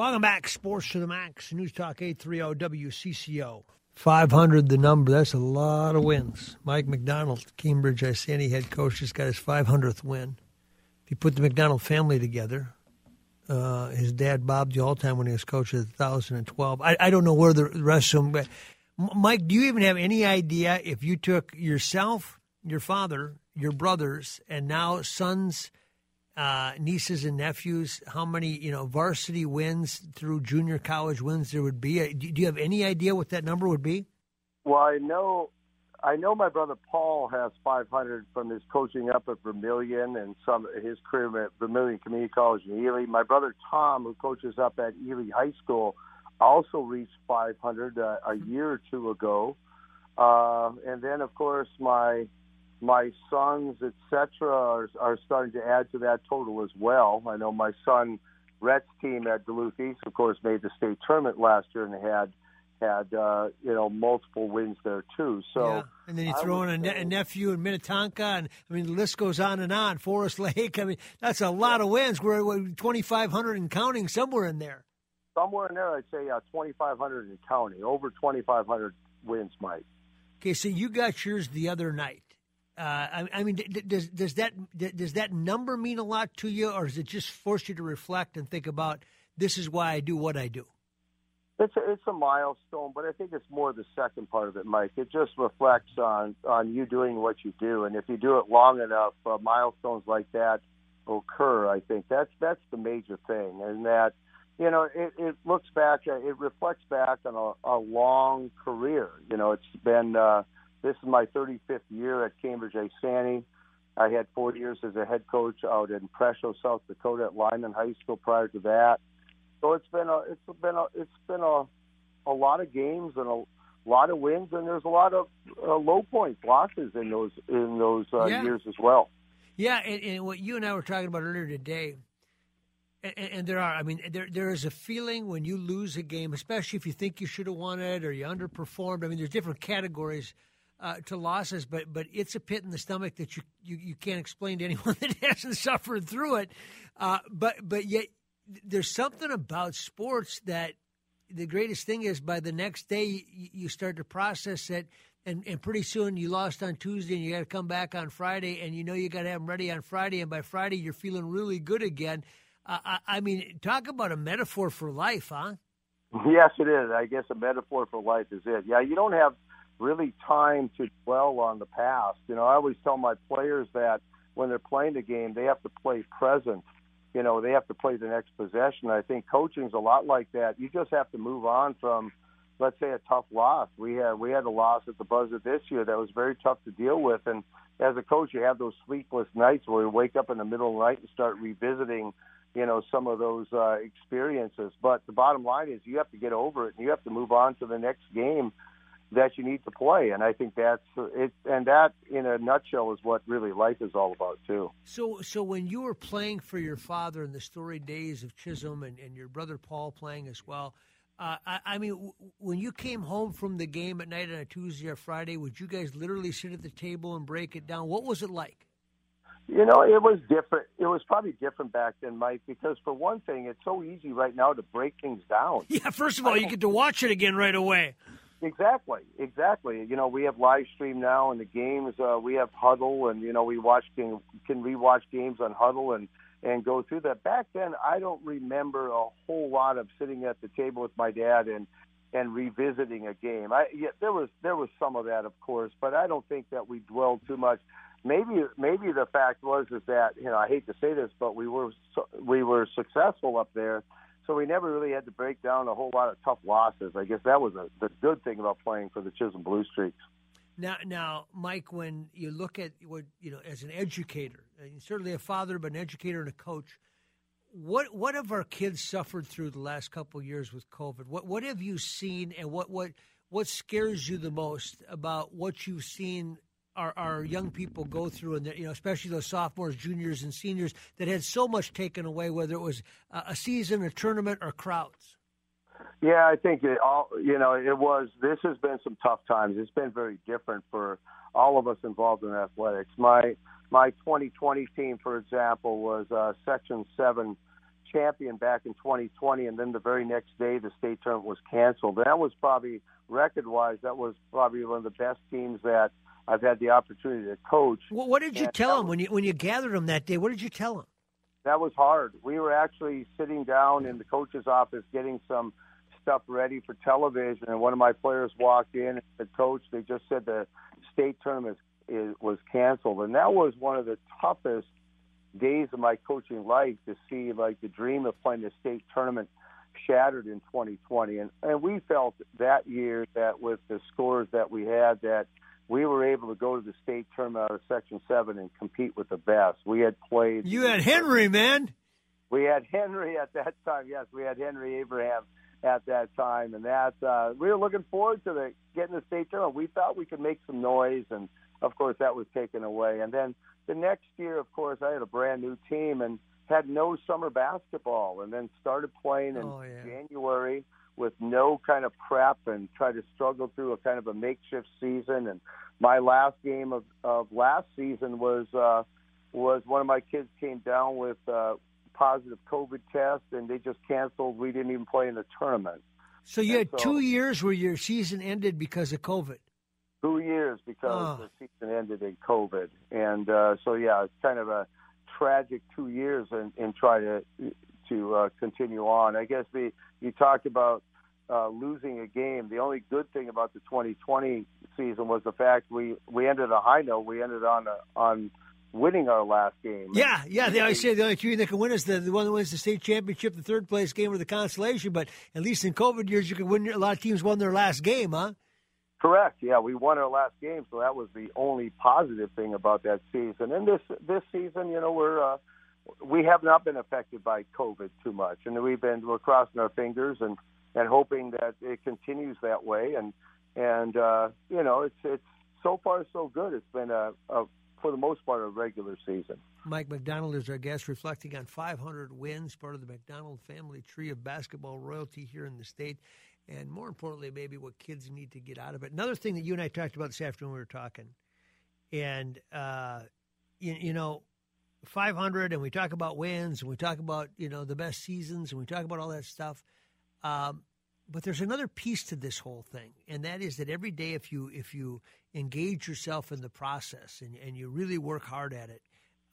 Welcome back, Sports to the Max, News Talk 830 WCCO. 500 the number. That's a lot of wins. Mike McDonald, Cambridge Isanti head coach, just got his 500th win. If you put the McDonald family together, uh, his dad Bob the all-time when he was coach in 2012. I, I don't know where the rest of them. But Mike, do you even have any idea if you took yourself, your father, your brothers, and now sons, uh, nieces, and nephews, how many you know varsity wins through junior college wins there would be? Do, do you have any idea what that number would be? Well, I know I know my brother Paul has 500 from his coaching up at Vermilion and some his career at Vermilion Community College in Ely. My brother Tom, who coaches up at Ely High School, also reached 500 uh, a year or two ago. Uh, and then, of course, my my sons, etc., are, are starting to add to that total as well. I know my son Rhett's team at Duluth East, of course, made the state tournament last year and had had uh, you know multiple wins there too. So yeah. and then you throw in a, ne- a, nephew in Minnetonka, and I mean the list goes on and on. Forest Lake, I mean that's a lot of wins. We're, we're twenty five hundred and counting somewhere in there. Somewhere in there, I'd say uh, twenty five hundred and counting. Over twenty five hundred wins, Mike. Okay, so you got yours the other night. Uh, I, I, mean, does does that does that number mean a lot to you, or does it just force you to reflect and think about this is why I do what I do? It's a, it's a milestone, but I think it's more the second part of it, Mike. It just reflects on on you doing what you do, and if you do it long enough, uh, milestones like that occur. I think that's that's the major thing, and that you know it, it looks back, it reflects back on a, a long career. You know, it's been uh, this is my 35th year at Cambridge Isanti. I had four years as a head coach out in Presho, South Dakota at Lyman High School. Prior to that. So it's been a it's been a it's been a a lot of games and a lot of wins, and there's a lot of uh, low points, losses in those in those uh, yeah. years as well. Yeah, and, and, what you and I were talking about earlier today, and, and, there are, I mean, there there is a feeling when you lose a game, especially if you think you should have won it or you underperformed. I mean, there's different categories. Uh, to losses, but but it's a pit in the stomach that you you, you can't explain to anyone that hasn't suffered through it. Uh, but but yet there's something about sports that the greatest thing is by the next day you start to process it and, and pretty soon you lost on Tuesday and you got to come back on Friday and you know you got to have them ready on Friday and by Friday you're feeling really good again. Uh, I, I mean, talk about a metaphor for life, huh? Yes, it is. I guess a metaphor for life is it. Yeah, you don't have really time to dwell on the past. You know, I always tell my players that when they're playing the game, they have to play present you know they have to play the next possession. I think coaching's a lot like that. You just have to move on from, let's say, a tough loss. We had we had a loss at the buzzer this year that was very tough to deal with, and as a coach, you have those sleepless nights where you wake up in the middle of the night and start revisiting, you know, some of those uh, experiences. But the bottom line is you have to get over it and you have to move on to the next game that you need to play. And I think that's it. And that, in a nutshell, is what really life is all about too. So, so when you were playing for your father in the storied days of Chisholm, and, and your brother Paul playing as well. Uh, I, I, mean, w- when you came home from the game at night on a Tuesday or Friday, would you guys literally sit at the table and break it down? What was it like? You know, it was different. It was probably different back then, Mike, because for one thing, it's so easy right now to break things down. Yeah, first of all, you get to watch it again right away. Exactly, exactly. You know, we have live stream now, and the games uh, we have Hudl, and you know we watch can can rewatch games on Hudl and and go through that. Back then, I don't remember a whole lot of sitting at the table with my dad and and revisiting a game. I yeah, there was there was some of that, of course, but I don't think that we dwelled too much. maybe maybe the fact was is that you know I hate to say this, but we were so, we were successful up there, so we never really had to break down a whole lot of tough losses. I guess that was a, the good thing about playing for the Chisholm Blue Streaks. Now, now, Mike, when you look at what you know as an educator, uh, certainly a father, but an educator and a coach, what what have our kids suffered through the last couple years with COVID? What what have you seen, and what what what scares you the most about what you've seen our, our young people go through, and you know, especially those sophomores, juniors, and seniors that had so much taken away, whether it was a season, a tournament, or crowds. Yeah, I think it all. You know, it was. This has been some tough times. It's been very different for all of us involved in athletics. My my 2020 team, for example, was uh, Section Seven champion back in 2020, and then the very next day the state tournament was canceled. That was probably record-wise, that was probably one of the best teams that I've had the opportunity to coach. Well, what did you tell them when you when you gathered them that day? What did you tell them? That was hard. We were actually sitting down in the coach's office getting some stuff ready for television, and one of my players walked in and said, "Coach, they just said the state tournament is, was canceled," and that was one of the toughest days of my coaching life to see like the dream of playing the state tournament shattered in 2020 and and we felt that year that with the scores that we had that we were able to go to the state tournament out of Section Seven and compete with the best. We had played. You had Henry, man. We had Henry at that time. Yes, we had Henry Abraham at that time, and that uh, we were looking forward to the getting the state tournament. We thought we could make some noise, and of course that was taken away. And then the next year, of course, I had a brand new team and had no summer basketball, and then started playing in oh, yeah. January with no kind of prep and try to struggle through a kind of a makeshift season. And my last game of, of last season was uh, was one of my kids came down with uh, positive COVID test, and they just canceled. We didn't even play in the tournament. So you and had so, two years where your season ended because of COVID. Two years because oh. the season ended in COVID, and uh, so yeah, it's kind of a tragic two years and, and try to to uh, continue on. I guess the you talked about uh, losing a game. The only good thing about the 2020 season was the fact we we ended a high note. We ended on a, on winning our last game. Yeah, yeah. They always say the only team that can win is the, the one that wins the state championship, the third place game, or the consolation. But at least in COVID years, you can win. A lot of teams won their last game, huh? Correct. Yeah, we won our last game, so that was the only positive thing about that season. And this this season, you know, we're uh, we have not been affected by COVID too much, and we've been we're crossing our fingers and and hoping that it continues that way. And and uh, you know, it's it's so far so good. It's been a, a for the most part a regular season. Mike McDonald is our guest, reflecting on 500 wins, part of the McDonald family tree of basketball royalty here in the state, and more importantly, maybe what kids need to get out of it. Another thing that you and I talked about this afternoon, we were talking, and uh, you, you know, 500, and we talk about wins, and we talk about you know the best seasons, and we talk about all that stuff. Um, but there's another piece to this whole thing, and that is that every day, if you if you engage yourself in the process and, and you really work hard at it,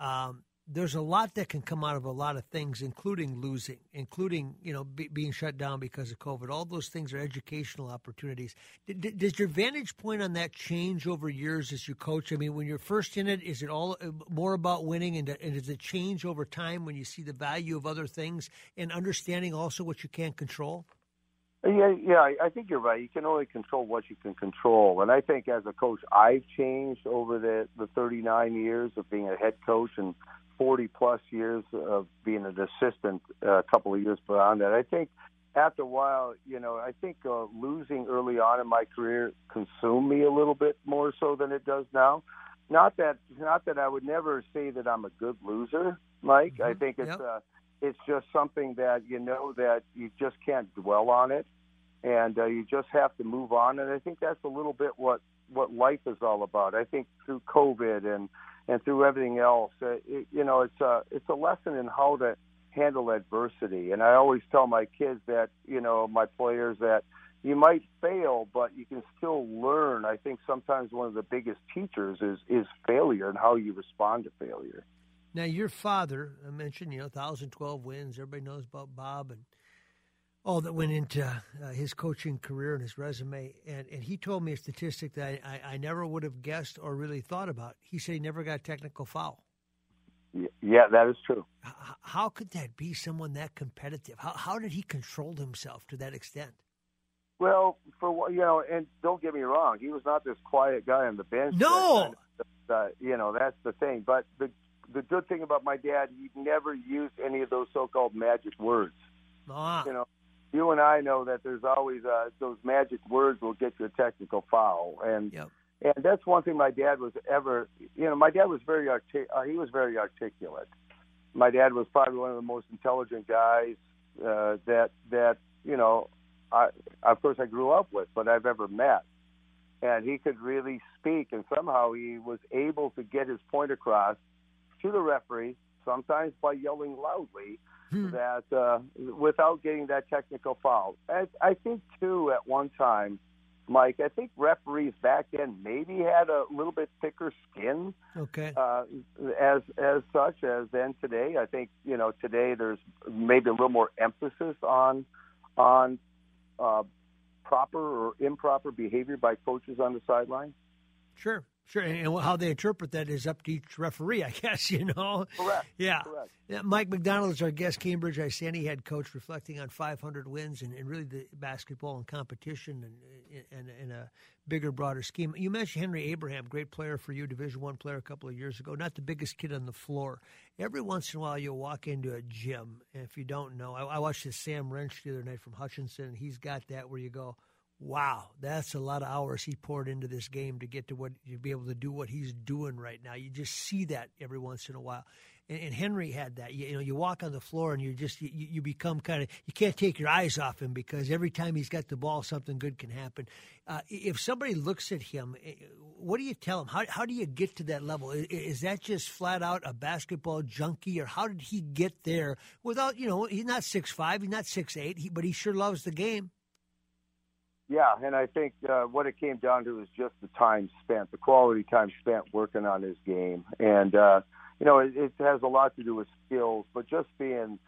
um, there's a lot that can come out of a lot of things, including losing, including you know be, being shut down because of COVID. All those things are educational opportunities. D- d- does your vantage point on that change over years as you coach? I mean, when you're first in it, is it all uh, more about winning, and, and does it change over time when you see the value of other things and understanding also what you can't control? Yeah, yeah, I think you're right. You can only control what you can control, and I think as a coach, I've changed over the the 39 years of being a head coach and 40 plus years of being an assistant, uh, a couple of years beyond that. I think after a while, you know, I think uh, losing early on in my career consumed me a little bit more so than it does now. Not that, not that I would never say that I'm a good loser, Mike. Mm-hmm. I think it's, yep. uh, it's just something that you know that you just can't dwell on it, and uh, you just have to move on. And I think that's a little bit what what life is all about. I think through COVID and and through everything else. Uh, it, you know, it's a it's a lesson in how to handle adversity. And I always tell my kids that you know my players that you might fail, but you can still learn. I think sometimes one of the biggest teachers is is failure and how you respond to failure. Now, your father, I mentioned, you know, 1,012 wins. Everybody knows about Bob and all that went into uh, his coaching career and his resume. And, and he told me a statistic that I, I never would have guessed or really thought about. He said he never got a technical foul. Yeah, that is true. How could that be someone that competitive? How, how did he control himself to that extent? Well, for you know, and don't get me wrong, he was not this quiet guy on the bench. No, that, uh, you know that's the thing. But the the good thing about my dad, he never used any of those so-called magic words. Ah. You know, I know that there's always uh, those magic words will get you a technical foul, and yep. and that's one thing my dad was ever. You know, my dad was very artic- uh, he was very articulate. My dad was probably one of the most intelligent guys uh, that that you know I, of course, I grew up with, but I've ever met. And he could really speak, and somehow he was able to get his point across to the referee, sometimes by yelling loudly, hmm. that uh, without getting that technical foul. And I think too, at one time, Mike, I think referees back then maybe had a little bit thicker skin. Okay. Uh, as as such as then today, I think you know today there's maybe a little more emphasis on on uh, proper or improper behavior by coaches on the sideline? Sure. Sure, and how they interpret that is up to each referee, I guess. You know. Correct. Yeah. Correct. yeah Mike McDonald is our guest, Cambridge Isanti head coach, reflecting on 500 wins and, and really the basketball and competition and, and, and a bigger, broader scheme. You mentioned Henry Abraham, great player for you, Division One player a couple of years ago. Not the biggest kid on the floor. Every once in a while, you'll walk into a gym, and if you don't know, I, I watched this Sam Wrench the other night from Hutchinson, and he's got that where you go wow, that's a lot of hours he poured into this game to get to what to be able to do what he's doing right now. You just see that every once in a while. And, and Henry had that. You, you, know, you walk on the floor and you just you, you become kind of you can't take your eyes off him because every time he's got the ball, something good can happen. Uh, if somebody looks at him, eh, what do you tell him? How how do you get to that level? Is, is that just flat out a basketball junkie, or how did he get there without you know he's not six five, he's not six eight, he, but he sure loves the game. Yeah, and I think uh, what it came down to is just the time spent, the quality time spent working on his game, and uh, you know it, it has a lot to do with skills, but just being,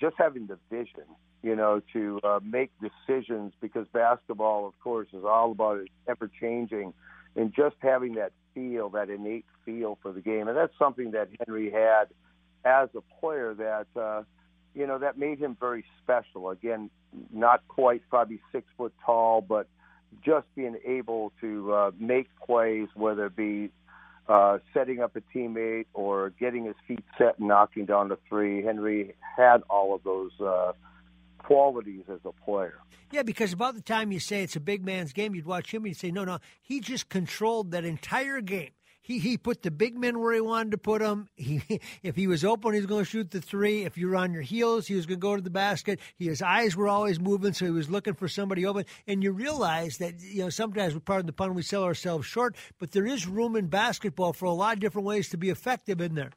just having the vision, you know, to uh, make decisions because basketball, of course, is all about it ever changing, and just having that feel, that innate feel for the game, and that's something that Henry had as a player that. Uh, you know, that made him very special. Again, not quite probably six foot tall, but just being able to uh, make plays, whether it be uh, setting up a teammate or getting his feet set and knocking down the three. Henry had all of those uh, qualities as a player. Yeah, because about the time you say it's a big man's game, you'd watch him and you'd say, no, no, he just controlled that entire game he he put the big men where he wanted to put them. He if he was open, he was going to shoot the three. If you were on your heels, he was going to go to the basket. He, his eyes were always moving, so he was looking for somebody open. And you realize that you know sometimes, pardon the pun, we sell ourselves short, but there is room in basketball for a lot of different ways to be effective in there.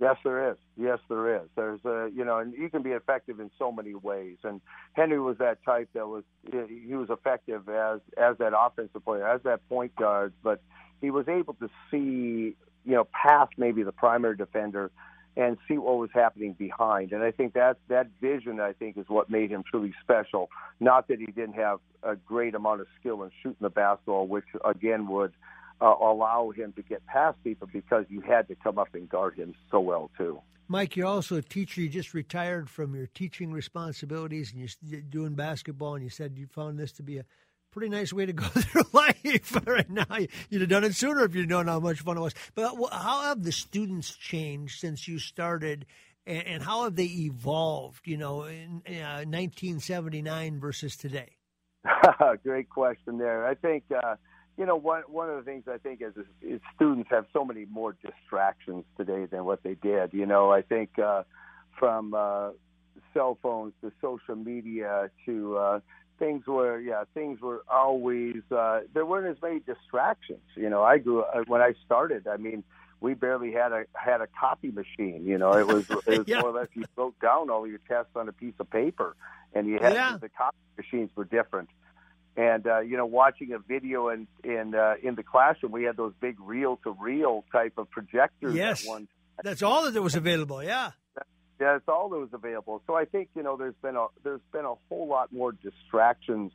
Yes, there is. Yes, there is. There's a you know, and you can be effective in so many ways. And Henry was that type that was he was effective as as that offensive player, as that point guard, but he was able to see, you know, past maybe the primary defender and see what was happening behind. And I think that that vision, I think, is what made him truly special. Not that he didn't have a great amount of skill in shooting the basketball, which again would uh, allow him to get past people because you had to come up and guard him so well too. Mike, you're also a teacher. You just retired from your teaching responsibilities, and you're doing basketball. And you said you found this to be a pretty nice way to go through life right now. You'd have done it sooner if you'd known how much fun it was. But how have the students changed since you started, and, how have they evolved? You know, in uh, 1979 versus today. Great question there. I think. Uh, you know, one one of the things I think is, is, is students have so many more distractions today than what they did. You know, I think uh, from uh, cell phones to social media to uh, things were yeah things were always uh, there weren't as many distractions. You know, I grew uh, when I started. I mean, we barely had a had a copy machine. You know, it was it was yeah. more or less you wrote down all your tests on a piece of paper, and you had yeah. the copy machines were different. And uh, you know, watching a video in in uh, in the classroom, we had those big reel to reel type of projectors. Yes, one that's all that was available. Yeah It's all that was available. So I think you know there's been a there's been a whole lot more distractions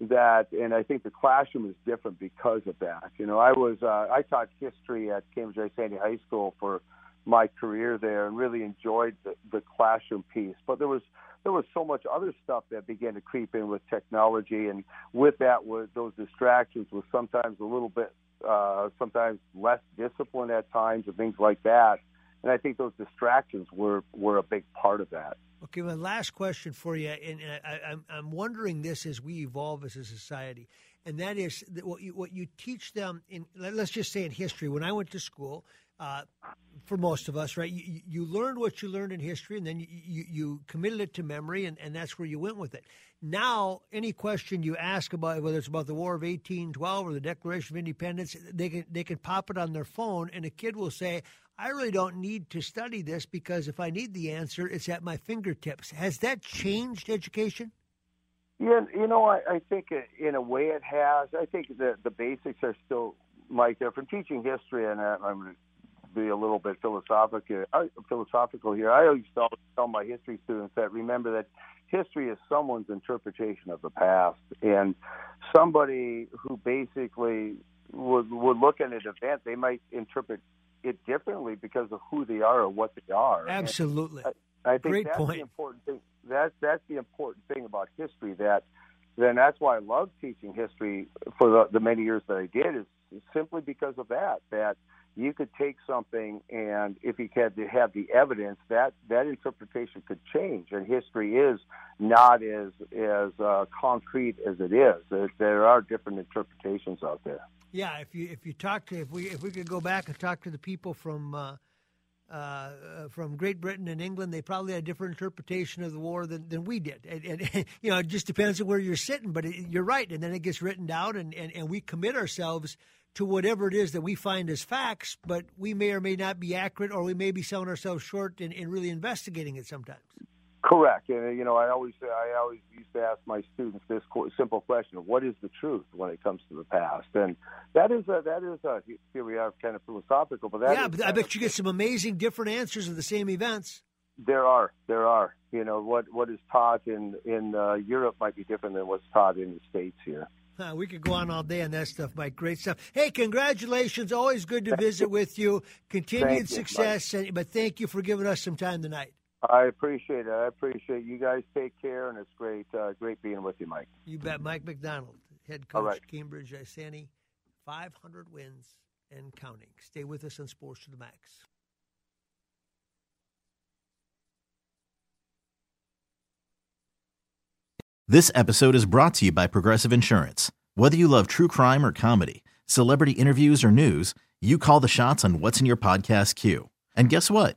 that, and I think the classroom is different because of that. You know, I was uh, I taught history at Cambridge Isanti High School for my career there, and really enjoyed the, the classroom piece. But there was there was so much other stuff that began to creep in with technology, and with that was those distractions was sometimes a little bit, uh, sometimes less discipline at times, and things like that. And I think those distractions were were a big part of that. Okay, my last question for you, and I, am I'm wondering this as we evolve as a society, and that is that what you what you teach them in let's just say in history. When I went to school, uh, for most of us, right, you, you learned what you learned in history, and then you, you, you committed it to memory, and, and that's where you went with it. Now, any question you ask about whether it's about the War of 1812 or the Declaration of Independence, they can they can pop it on their phone, and a kid will say, I really don't need to study this because if I need the answer, it's at my fingertips. Has that changed education? Yeah, you know, I, I think in a way it has. I think the the basics are still like there from teaching history, and uh, I'm going to be a little bit philosophical. Uh, philosophical here. I always tell, tell my history students that remember that history is someone's interpretation of the past, and somebody who basically would would look at an event, they might interpret it differently because of who they are or what they are. Absolutely. I, I, think Great that's point. the important thing. That's that's the important thing about history. That then that's why I love teaching history for the, the many years that I did is simply because of that. That you could take something and if you had to have the evidence, that that interpretation could change. And history is not as as uh, concrete as it is. There, there are different interpretations out there. Yeah, if you if you talk to if we if we could go back and talk to the people from uh, uh, from Great Britain and England, they probably had a different interpretation of the war than, than we did. And, and you know, it just depends on where you're sitting. But it, you're right, and then it gets written down, and, and, and we commit ourselves to whatever it is that we find as facts. But we may or may not be accurate, or we may be selling ourselves short in, in really investigating it sometimes. Correct, and you know, I always I always used to ask my students this simple question: What is the truth when it comes to the past? And that is a, that is a, here we are, kind of philosophical, but that yeah, but I bet you get some amazing different answers of the same events. There are, there are. You know, what what is taught in in uh, Europe might be different than what's taught in the states here. We could go on all day on that stuff, Mike. Great stuff. Hey, congratulations! Always good to visit with you. Continued success, and, but thank you for giving us some time tonight. I appreciate it. I appreciate it. you guys. Take care, and it's great, uh, great being with you, Mike. You bet, Mike McDonald, head coach, right. Cambridge Isanti, 500 wins and counting. Stay with us on Sports to the Max. This episode is brought to you by Progressive Insurance. Whether you love true crime or comedy, celebrity interviews or news, you call the shots on what's in your podcast queue. And guess what?